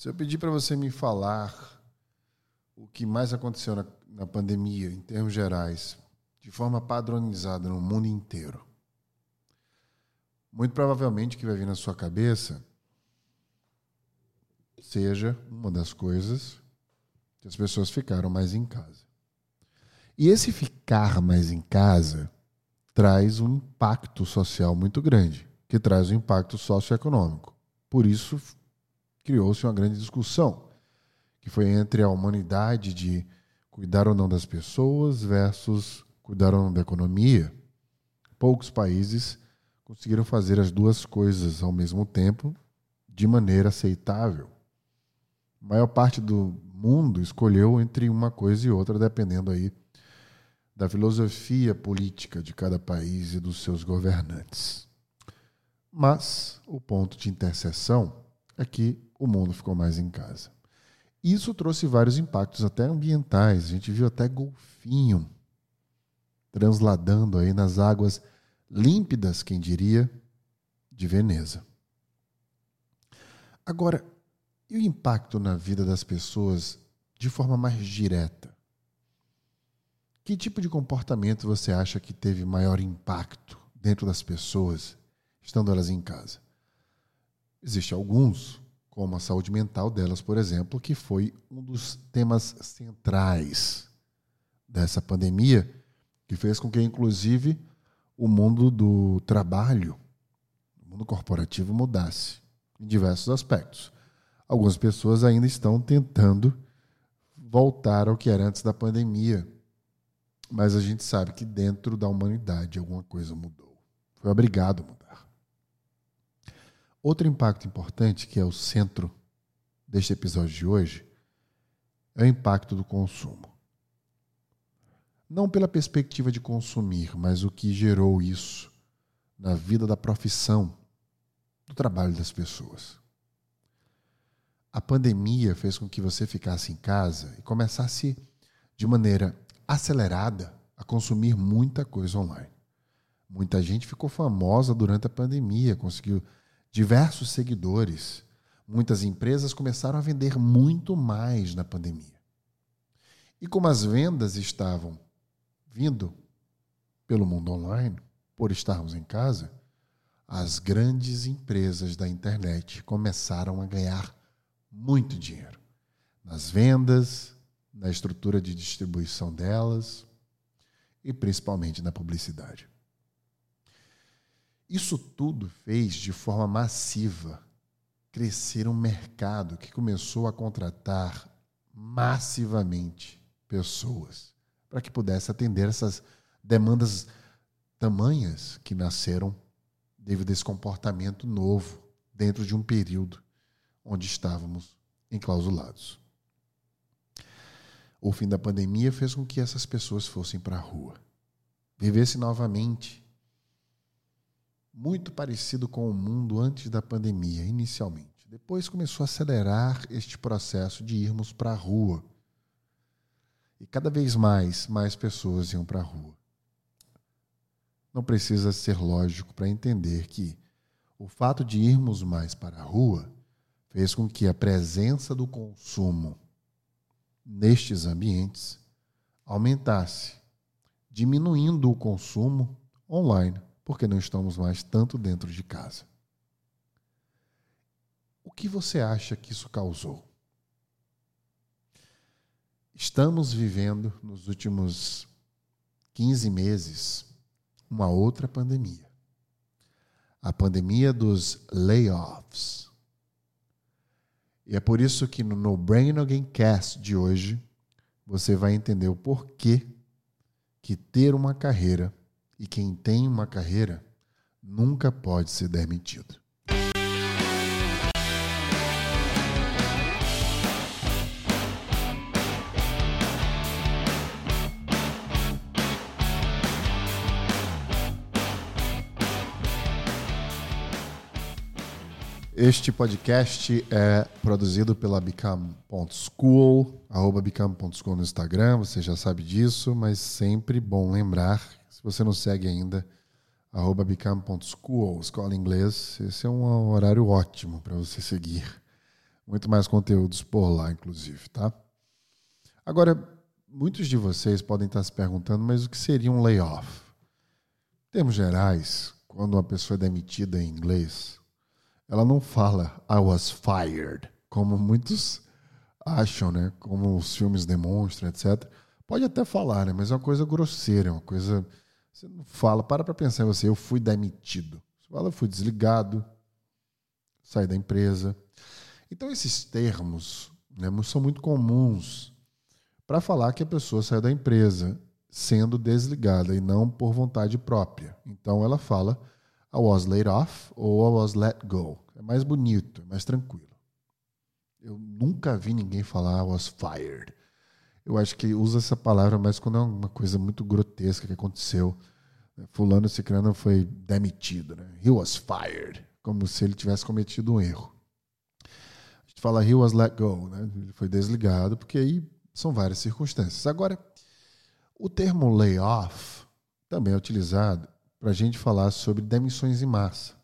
Se eu pedir para você me falar o que mais aconteceu na, na pandemia, em termos gerais, de forma padronizada no mundo inteiro, muito provavelmente o que vai vir na sua cabeça seja uma das coisas que as pessoas ficaram mais em casa. E esse ficar mais em casa traz um impacto social muito grande, que traz um impacto socioeconômico. Por isso, criou-se uma grande discussão, que foi entre a humanidade de cuidar ou não das pessoas versus cuidar ou não da economia. Poucos países conseguiram fazer as duas coisas ao mesmo tempo de maneira aceitável. A maior parte do mundo escolheu entre uma coisa e outra, dependendo aí da filosofia política de cada país e dos seus governantes. Mas o ponto de interseção é que o mundo ficou mais em casa. Isso trouxe vários impactos até ambientais. A gente viu até golfinho transladando aí nas águas límpidas, quem diria, de Veneza. Agora, e o impacto na vida das pessoas de forma mais direta? Que tipo de comportamento você acha que teve maior impacto dentro das pessoas, estando elas em casa? Existem alguns, como a saúde mental delas, por exemplo, que foi um dos temas centrais dessa pandemia, que fez com que, inclusive, o mundo do trabalho, o mundo corporativo mudasse em diversos aspectos. Algumas pessoas ainda estão tentando voltar ao que era antes da pandemia, mas a gente sabe que dentro da humanidade alguma coisa mudou. Foi obrigado a mudar. Outro impacto importante, que é o centro deste episódio de hoje, é o impacto do consumo. Não pela perspectiva de consumir, mas o que gerou isso na vida da profissão, do trabalho das pessoas. A pandemia fez com que você ficasse em casa e começasse de maneira acelerada a consumir muita coisa online. Muita gente ficou famosa durante a pandemia, conseguiu diversos seguidores. Muitas empresas começaram a vender muito mais na pandemia. E como as vendas estavam vindo pelo mundo online, por estarmos em casa, as grandes empresas da internet começaram a ganhar muito dinheiro nas vendas, na estrutura de distribuição delas e principalmente na publicidade. Isso tudo fez de forma massiva crescer um mercado que começou a contratar massivamente pessoas para que pudesse atender essas demandas tamanhas que nasceram devido a esse comportamento novo dentro de um período onde estávamos enclausulados. O fim da pandemia fez com que essas pessoas fossem para a rua, vivessem novamente muito parecido com o mundo antes da pandemia, inicialmente. Depois começou a acelerar este processo de irmos para a rua. E cada vez mais, mais pessoas iam para a rua. Não precisa ser lógico para entender que o fato de irmos mais para a rua fez com que a presença do consumo nestes ambientes aumentasse, diminuindo o consumo online porque não estamos mais tanto dentro de casa. O que você acha que isso causou? Estamos vivendo nos últimos 15 meses uma outra pandemia. A pandemia dos layoffs. E é por isso que no No Brain Again Cast de hoje você vai entender o porquê que ter uma carreira e quem tem uma carreira nunca pode ser demitido. Este podcast é produzido pela Become.school, arroba Become.school no Instagram, você já sabe disso, mas sempre bom lembrar se você não segue ainda, arroba become.school, escola inglês, esse é um horário ótimo para você seguir Muito mais conteúdos por lá, inclusive, tá? Agora, muitos de vocês podem estar se perguntando, mas o que seria um layoff? Em termos gerais, quando uma pessoa é demitida em inglês, ela não fala I was fired, como muitos acham, né? Como os filmes demonstram, etc. Pode até falar, né? Mas é uma coisa grosseira, é uma coisa. Você não fala, para para pensar em você, eu fui demitido. Você fala, eu fui desligado, saí da empresa. Então, esses termos né, são muito comuns para falar que a pessoa saiu da empresa sendo desligada e não por vontade própria. Então, ela fala I was laid off ou I was let go. É mais bonito, é mais tranquilo. Eu nunca vi ninguém falar I was fired. Eu acho que usa essa palavra mais quando é uma coisa muito grotesca que aconteceu. Fulano Cicrano foi demitido, né? He was fired. Como se ele tivesse cometido um erro. A gente fala he was let go, né? Ele foi desligado, porque aí são várias circunstâncias. Agora, o termo layoff também é utilizado para a gente falar sobre demissões em massa.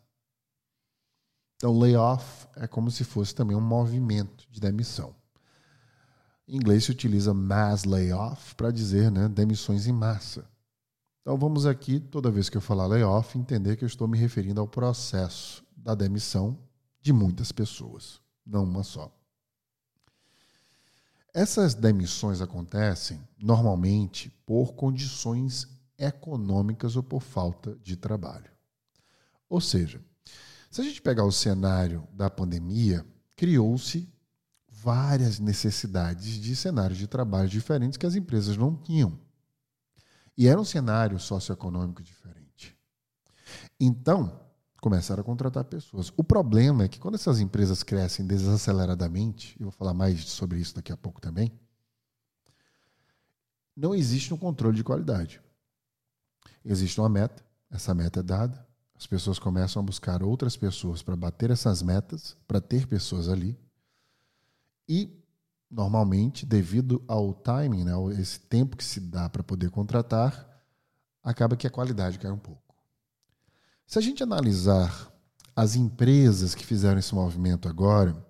Então, layoff é como se fosse também um movimento de demissão. Em inglês se utiliza mass layoff para dizer né, demissões em massa. Então vamos aqui, toda vez que eu falar layoff, entender que eu estou me referindo ao processo da demissão de muitas pessoas, não uma só. Essas demissões acontecem normalmente por condições econômicas ou por falta de trabalho. Ou seja, se a gente pegar o cenário da pandemia, criou-se várias necessidades de cenários de trabalho diferentes que as empresas não tinham. E era um cenário socioeconômico diferente. Então, começaram a contratar pessoas. O problema é que quando essas empresas crescem desaceleradamente, eu vou falar mais sobre isso daqui a pouco também, não existe um controle de qualidade. Existe uma meta, essa meta é dada, as pessoas começam a buscar outras pessoas para bater essas metas, para ter pessoas ali. E, normalmente, devido ao timing, né, esse tempo que se dá para poder contratar, acaba que a qualidade cai um pouco. Se a gente analisar as empresas que fizeram esse movimento agora,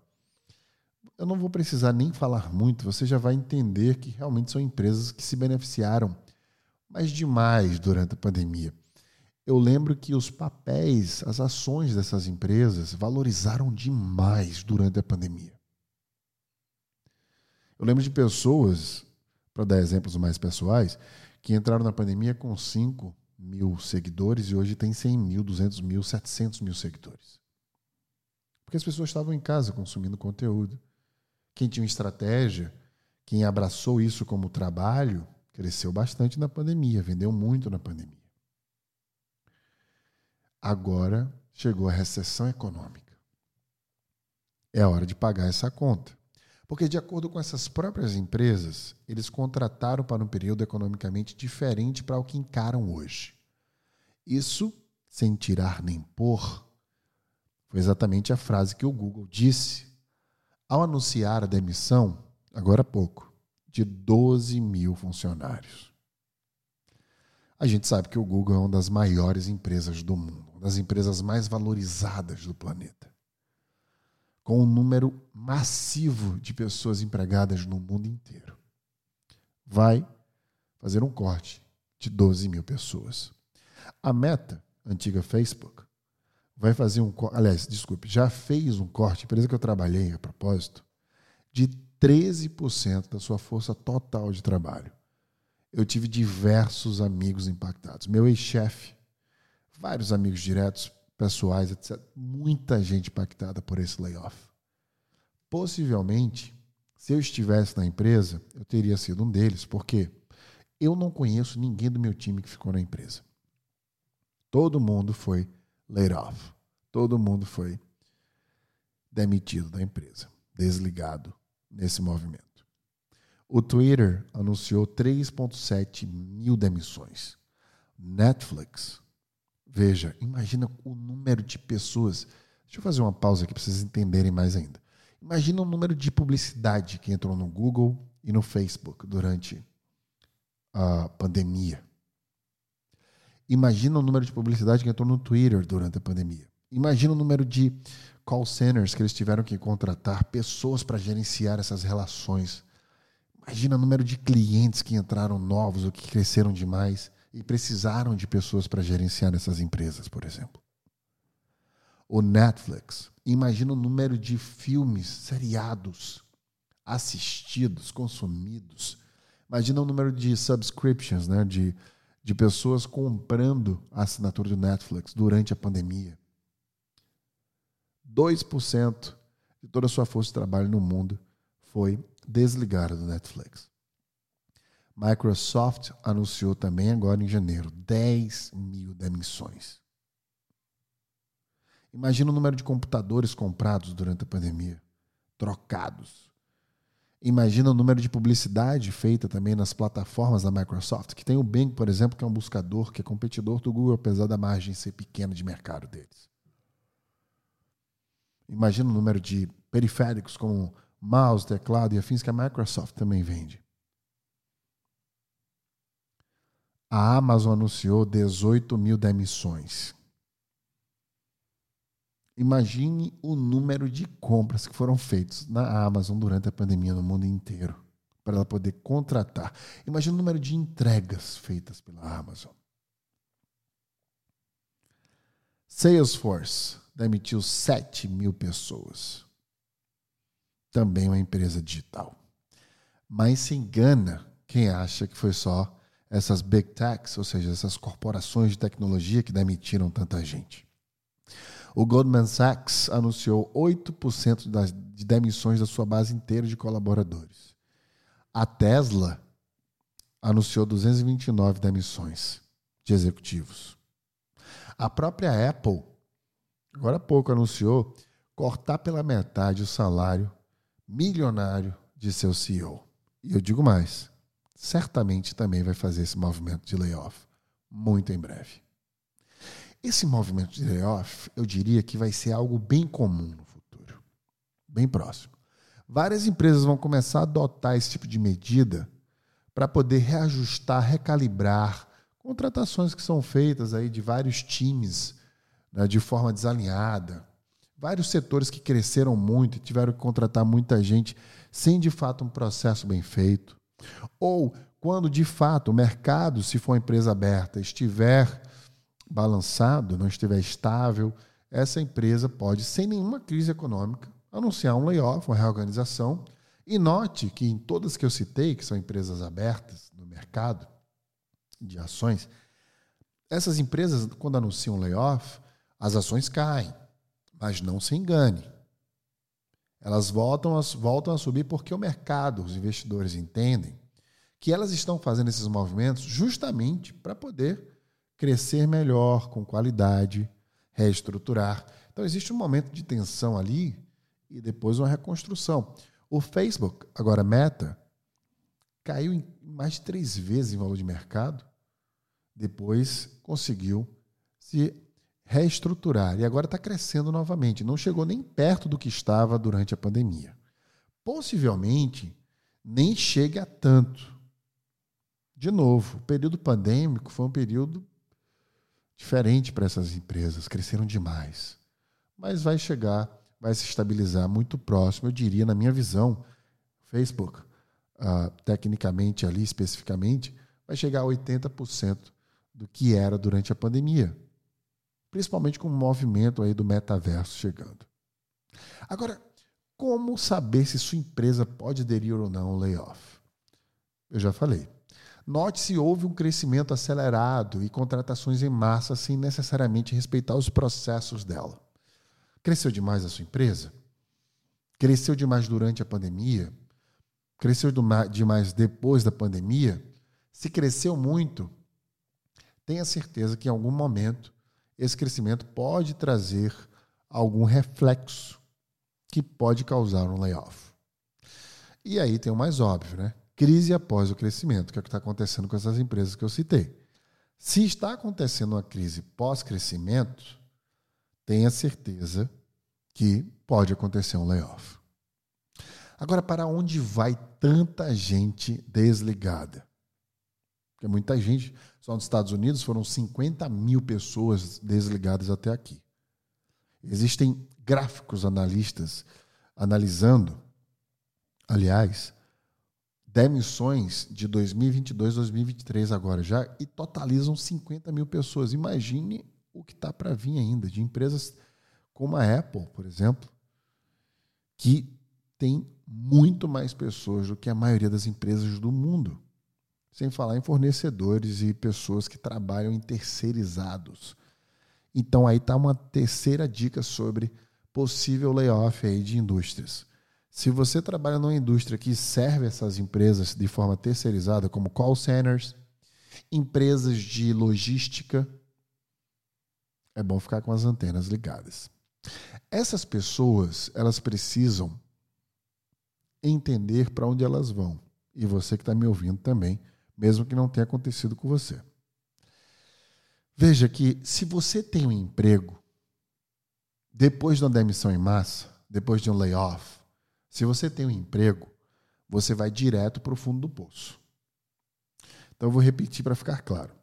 eu não vou precisar nem falar muito, você já vai entender que realmente são empresas que se beneficiaram, mas demais durante a pandemia eu lembro que os papéis, as ações dessas empresas valorizaram demais durante a pandemia. Eu lembro de pessoas, para dar exemplos mais pessoais, que entraram na pandemia com 5 mil seguidores e hoje tem 100 mil, 200 mil, 700 mil seguidores. Porque as pessoas estavam em casa consumindo conteúdo. Quem tinha estratégia, quem abraçou isso como trabalho, cresceu bastante na pandemia, vendeu muito na pandemia. Agora chegou a recessão econômica. É hora de pagar essa conta. Porque, de acordo com essas próprias empresas, eles contrataram para um período economicamente diferente para o que encaram hoje. Isso, sem tirar nem pôr, foi exatamente a frase que o Google disse ao anunciar a demissão, agora há pouco, de 12 mil funcionários. A gente sabe que o Google é uma das maiores empresas do mundo, uma das empresas mais valorizadas do planeta. Com um número massivo de pessoas empregadas no mundo inteiro. Vai fazer um corte de 12 mil pessoas. A Meta, antiga Facebook, vai fazer um aliás, desculpe, já fez um corte, empresa que eu trabalhei a propósito, de 13% da sua força total de trabalho eu tive diversos amigos impactados. Meu ex-chefe, vários amigos diretos, pessoais, etc. Muita gente impactada por esse layoff. Possivelmente, se eu estivesse na empresa, eu teria sido um deles, porque eu não conheço ninguém do meu time que ficou na empresa. Todo mundo foi laid off. Todo mundo foi demitido da empresa, desligado nesse movimento. O Twitter anunciou 3,7 mil demissões. Netflix, veja, imagina o número de pessoas. Deixa eu fazer uma pausa aqui para vocês entenderem mais ainda. Imagina o número de publicidade que entrou no Google e no Facebook durante a pandemia. Imagina o número de publicidade que entrou no Twitter durante a pandemia. Imagina o número de call centers que eles tiveram que contratar, pessoas para gerenciar essas relações. Imagina o número de clientes que entraram novos ou que cresceram demais e precisaram de pessoas para gerenciar essas empresas, por exemplo. O Netflix, imagina o número de filmes, seriados assistidos, consumidos. Imagina o número de subscriptions, né, de, de pessoas comprando a assinatura do Netflix durante a pandemia. 2% de toda a sua força de trabalho no mundo foi desligada do Netflix. Microsoft anunciou também agora em janeiro 10 mil demissões. Imagina o número de computadores comprados durante a pandemia, trocados. Imagina o número de publicidade feita também nas plataformas da Microsoft, que tem o Bing, por exemplo, que é um buscador que é competidor do Google, apesar da margem ser pequena de mercado deles. Imagina o número de periféricos como mouse, teclado e afins que a Microsoft também vende. A Amazon anunciou 18 mil demissões. Imagine o número de compras que foram feitas na Amazon durante a pandemia no mundo inteiro para ela poder contratar. Imagine o número de entregas feitas pela Amazon. Salesforce demitiu 7 mil pessoas. Também uma empresa digital. Mas se engana quem acha que foi só essas big techs, ou seja, essas corporações de tecnologia que demitiram tanta gente. O Goldman Sachs anunciou 8% das, de demissões da sua base inteira de colaboradores. A Tesla anunciou 229 demissões de executivos. A própria Apple agora há pouco anunciou cortar pela metade o salário milionário de seu CEO. E eu digo mais, certamente também vai fazer esse movimento de layoff muito em breve. Esse movimento de layoff, eu diria que vai ser algo bem comum no futuro, bem próximo. Várias empresas vão começar a adotar esse tipo de medida para poder reajustar, recalibrar contratações que são feitas aí de vários times né, de forma desalinhada. Vários setores que cresceram muito e tiveram que contratar muita gente sem de fato um processo bem feito. Ou quando de fato o mercado, se for uma empresa aberta, estiver balançado, não estiver estável, essa empresa pode, sem nenhuma crise econômica, anunciar um layoff, uma reorganização. E note que em todas que eu citei, que são empresas abertas no mercado de ações, essas empresas, quando anunciam layoff, as ações caem, mas não se engane. Elas voltam a, voltam a subir porque o mercado, os investidores entendem que elas estão fazendo esses movimentos justamente para poder crescer melhor, com qualidade, reestruturar. Então existe um momento de tensão ali e depois uma reconstrução. O Facebook, agora Meta, caiu em mais de três vezes em valor de mercado, depois conseguiu se reestruturar e agora está crescendo novamente. Não chegou nem perto do que estava durante a pandemia. Possivelmente nem chegue a tanto. De novo, o período pandêmico foi um período diferente para essas empresas, cresceram demais. Mas vai chegar, vai se estabilizar muito próximo, eu diria, na minha visão, Facebook, uh, tecnicamente ali, especificamente, vai chegar a 80% do que era durante a pandemia principalmente com o movimento aí do metaverso chegando. Agora, como saber se sua empresa pode aderir ou não ao layoff? Eu já falei. Note se houve um crescimento acelerado e contratações em massa sem necessariamente respeitar os processos dela. Cresceu demais a sua empresa? Cresceu demais durante a pandemia? Cresceu demais depois da pandemia? Se cresceu muito, tenha certeza que em algum momento esse crescimento pode trazer algum reflexo que pode causar um layoff. E aí tem o mais óbvio, né? Crise após o crescimento, que é o que está acontecendo com essas empresas que eu citei. Se está acontecendo uma crise pós-crescimento, tenha certeza que pode acontecer um layoff. Agora, para onde vai tanta gente desligada? Porque muita gente, só nos Estados Unidos foram 50 mil pessoas desligadas até aqui. Existem gráficos analistas analisando, aliás, demissões de 2022 2023 agora já e totalizam 50 mil pessoas. Imagine o que está para vir ainda de empresas como a Apple, por exemplo, que tem muito mais pessoas do que a maioria das empresas do mundo. Sem falar em fornecedores e pessoas que trabalham em terceirizados. Então aí está uma terceira dica sobre possível layoff aí de indústrias. Se você trabalha numa indústria que serve essas empresas de forma terceirizada, como call centers, empresas de logística, é bom ficar com as antenas ligadas. Essas pessoas, elas precisam entender para onde elas vão. E você que está me ouvindo também, mesmo que não tenha acontecido com você. Veja que se você tem um emprego, depois de uma demissão em massa, depois de um layoff, se você tem um emprego, você vai direto para o fundo do poço. Então eu vou repetir para ficar claro.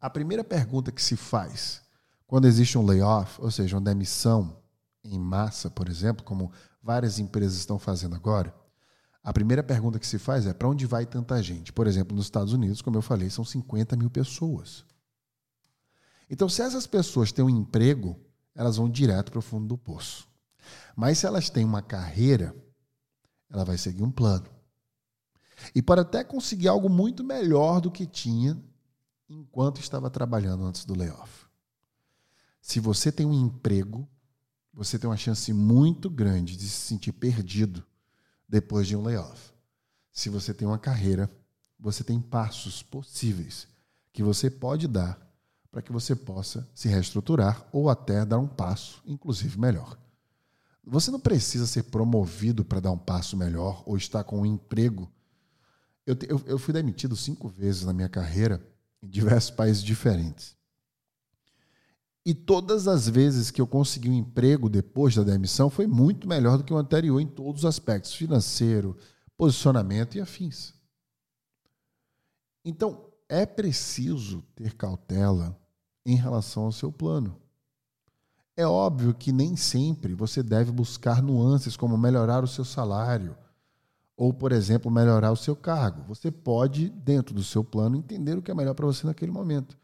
A primeira pergunta que se faz quando existe um layoff, ou seja, uma demissão em massa, por exemplo, como várias empresas estão fazendo agora, a primeira pergunta que se faz é para onde vai tanta gente? Por exemplo, nos Estados Unidos, como eu falei, são 50 mil pessoas. Então, se essas pessoas têm um emprego, elas vão direto para o fundo do poço. Mas se elas têm uma carreira, ela vai seguir um plano. E pode até conseguir algo muito melhor do que tinha enquanto estava trabalhando antes do layoff. Se você tem um emprego, você tem uma chance muito grande de se sentir perdido depois de um layoff. Se você tem uma carreira, você tem passos possíveis que você pode dar para que você possa se reestruturar ou até dar um passo, inclusive melhor. Você não precisa ser promovido para dar um passo melhor ou estar com um emprego. Eu, eu, eu fui demitido cinco vezes na minha carreira em diversos países diferentes. E todas as vezes que eu consegui um emprego depois da demissão foi muito melhor do que o anterior em todos os aspectos financeiro, posicionamento e afins. Então, é preciso ter cautela em relação ao seu plano. É óbvio que nem sempre você deve buscar nuances como melhorar o seu salário ou, por exemplo, melhorar o seu cargo. Você pode, dentro do seu plano, entender o que é melhor para você naquele momento.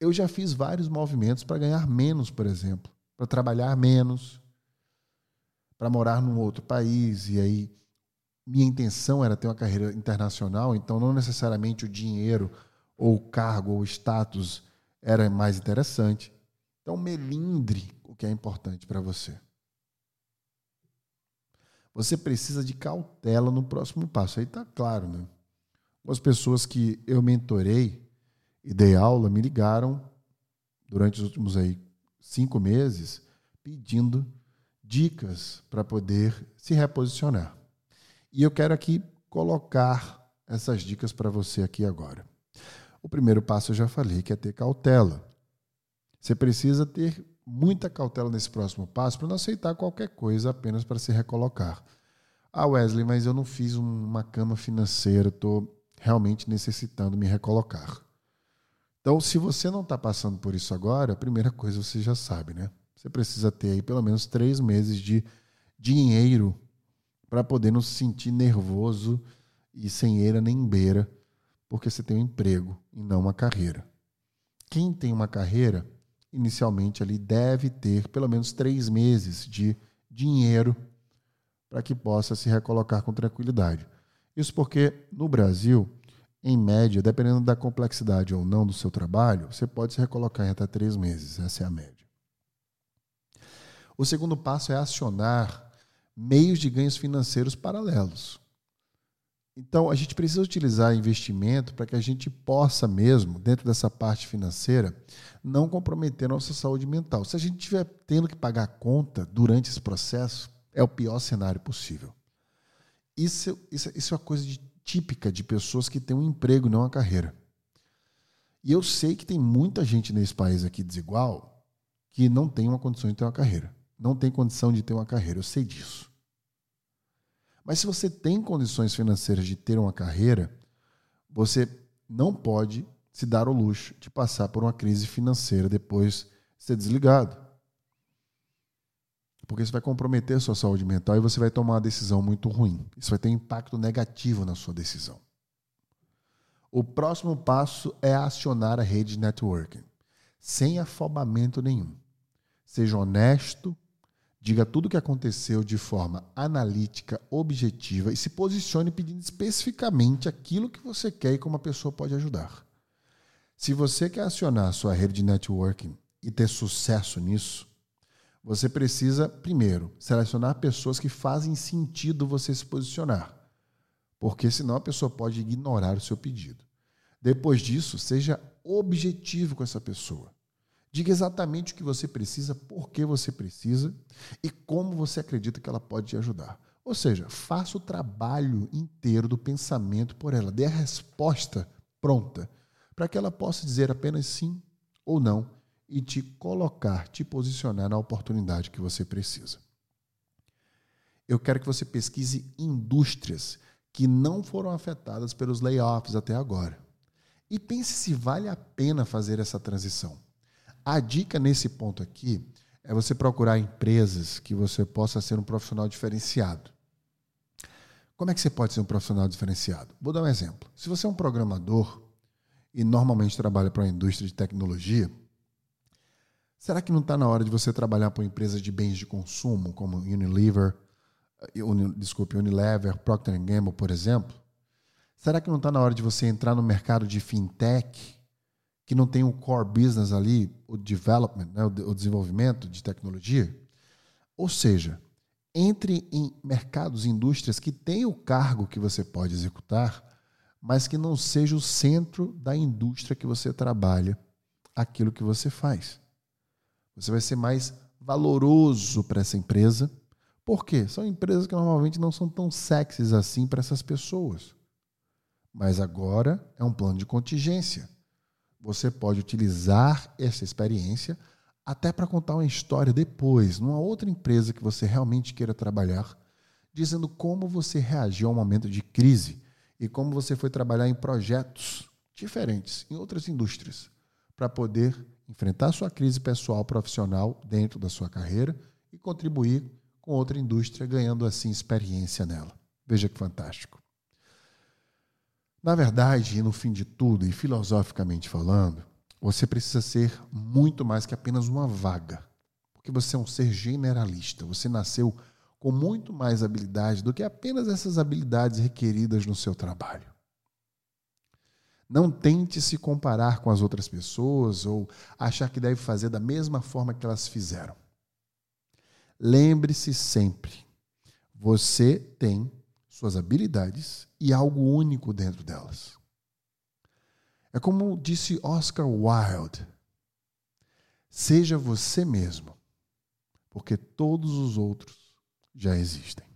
Eu já fiz vários movimentos para ganhar menos, por exemplo, para trabalhar menos, para morar num outro país e aí minha intenção era ter uma carreira internacional, então não necessariamente o dinheiro ou cargo ou status era mais interessante. Então melindre o que é importante para você. Você precisa de cautela no próximo passo. Aí está claro, né? As pessoas que eu mentorei e dei aula me ligaram durante os últimos aí cinco meses pedindo dicas para poder se reposicionar. E eu quero aqui colocar essas dicas para você aqui agora. O primeiro passo eu já falei, que é ter cautela. Você precisa ter muita cautela nesse próximo passo para não aceitar qualquer coisa apenas para se recolocar. Ah, Wesley, mas eu não fiz uma cama financeira, estou realmente necessitando me recolocar. Então, se você não está passando por isso agora, a primeira coisa você já sabe, né? Você precisa ter aí pelo menos três meses de dinheiro para poder não se sentir nervoso e sem eira nem beira, porque você tem um emprego e não uma carreira. Quem tem uma carreira, inicialmente ali deve ter pelo menos três meses de dinheiro para que possa se recolocar com tranquilidade. Isso porque no Brasil em média, dependendo da complexidade ou não do seu trabalho, você pode se recolocar em até três meses. Essa é a média. O segundo passo é acionar meios de ganhos financeiros paralelos. Então, a gente precisa utilizar investimento para que a gente possa mesmo, dentro dessa parte financeira, não comprometer nossa saúde mental. Se a gente estiver tendo que pagar conta durante esse processo, é o pior cenário possível. Isso, isso, isso é uma coisa de típica de pessoas que têm um emprego, não uma carreira. E eu sei que tem muita gente nesse país aqui desigual que não tem uma condição de ter uma carreira. Não tem condição de ter uma carreira, eu sei disso. Mas se você tem condições financeiras de ter uma carreira, você não pode se dar o luxo de passar por uma crise financeira depois de ser desligado. Porque isso vai comprometer a sua saúde mental e você vai tomar uma decisão muito ruim. Isso vai ter impacto negativo na sua decisão. O próximo passo é acionar a rede de networking, sem afobamento nenhum. Seja honesto, diga tudo o que aconteceu de forma analítica, objetiva e se posicione pedindo especificamente aquilo que você quer e como a pessoa pode ajudar. Se você quer acionar a sua rede de networking e ter sucesso nisso, você precisa, primeiro, selecionar pessoas que fazem sentido você se posicionar. Porque senão a pessoa pode ignorar o seu pedido. Depois disso, seja objetivo com essa pessoa. Diga exatamente o que você precisa, por que você precisa e como você acredita que ela pode te ajudar. Ou seja, faça o trabalho inteiro do pensamento por ela. Dê a resposta pronta para que ela possa dizer apenas sim ou não e te colocar, te posicionar na oportunidade que você precisa. Eu quero que você pesquise indústrias que não foram afetadas pelos layoffs até agora. E pense se vale a pena fazer essa transição. A dica nesse ponto aqui é você procurar empresas que você possa ser um profissional diferenciado. Como é que você pode ser um profissional diferenciado? Vou dar um exemplo. Se você é um programador e normalmente trabalha para uma indústria de tecnologia, Será que não está na hora de você trabalhar para uma empresa de bens de consumo, como Unilever, eh, Uni, desculpe, Unilever, Procter Gamble, por exemplo? Será que não está na hora de você entrar no mercado de fintech, que não tem o core business ali, o development, né, o desenvolvimento de tecnologia? Ou seja, entre em mercados, indústrias que têm o cargo que você pode executar, mas que não seja o centro da indústria que você trabalha, aquilo que você faz. Você vai ser mais valoroso para essa empresa. Por quê? São empresas que normalmente não são tão sexys assim para essas pessoas. Mas agora é um plano de contingência. Você pode utilizar essa experiência até para contar uma história depois, numa outra empresa que você realmente queira trabalhar, dizendo como você reagiu a um momento de crise e como você foi trabalhar em projetos diferentes, em outras indústrias, para poder enfrentar sua crise pessoal profissional dentro da sua carreira e contribuir com outra indústria, ganhando assim experiência nela. Veja que fantástico. Na verdade, e no fim de tudo, e filosoficamente falando, você precisa ser muito mais que apenas uma vaga. Porque você é um ser generalista. Você nasceu com muito mais habilidade do que apenas essas habilidades requeridas no seu trabalho. Não tente se comparar com as outras pessoas ou achar que deve fazer da mesma forma que elas fizeram. Lembre-se sempre: você tem suas habilidades e algo único dentro delas. É como disse Oscar Wilde: seja você mesmo, porque todos os outros já existem.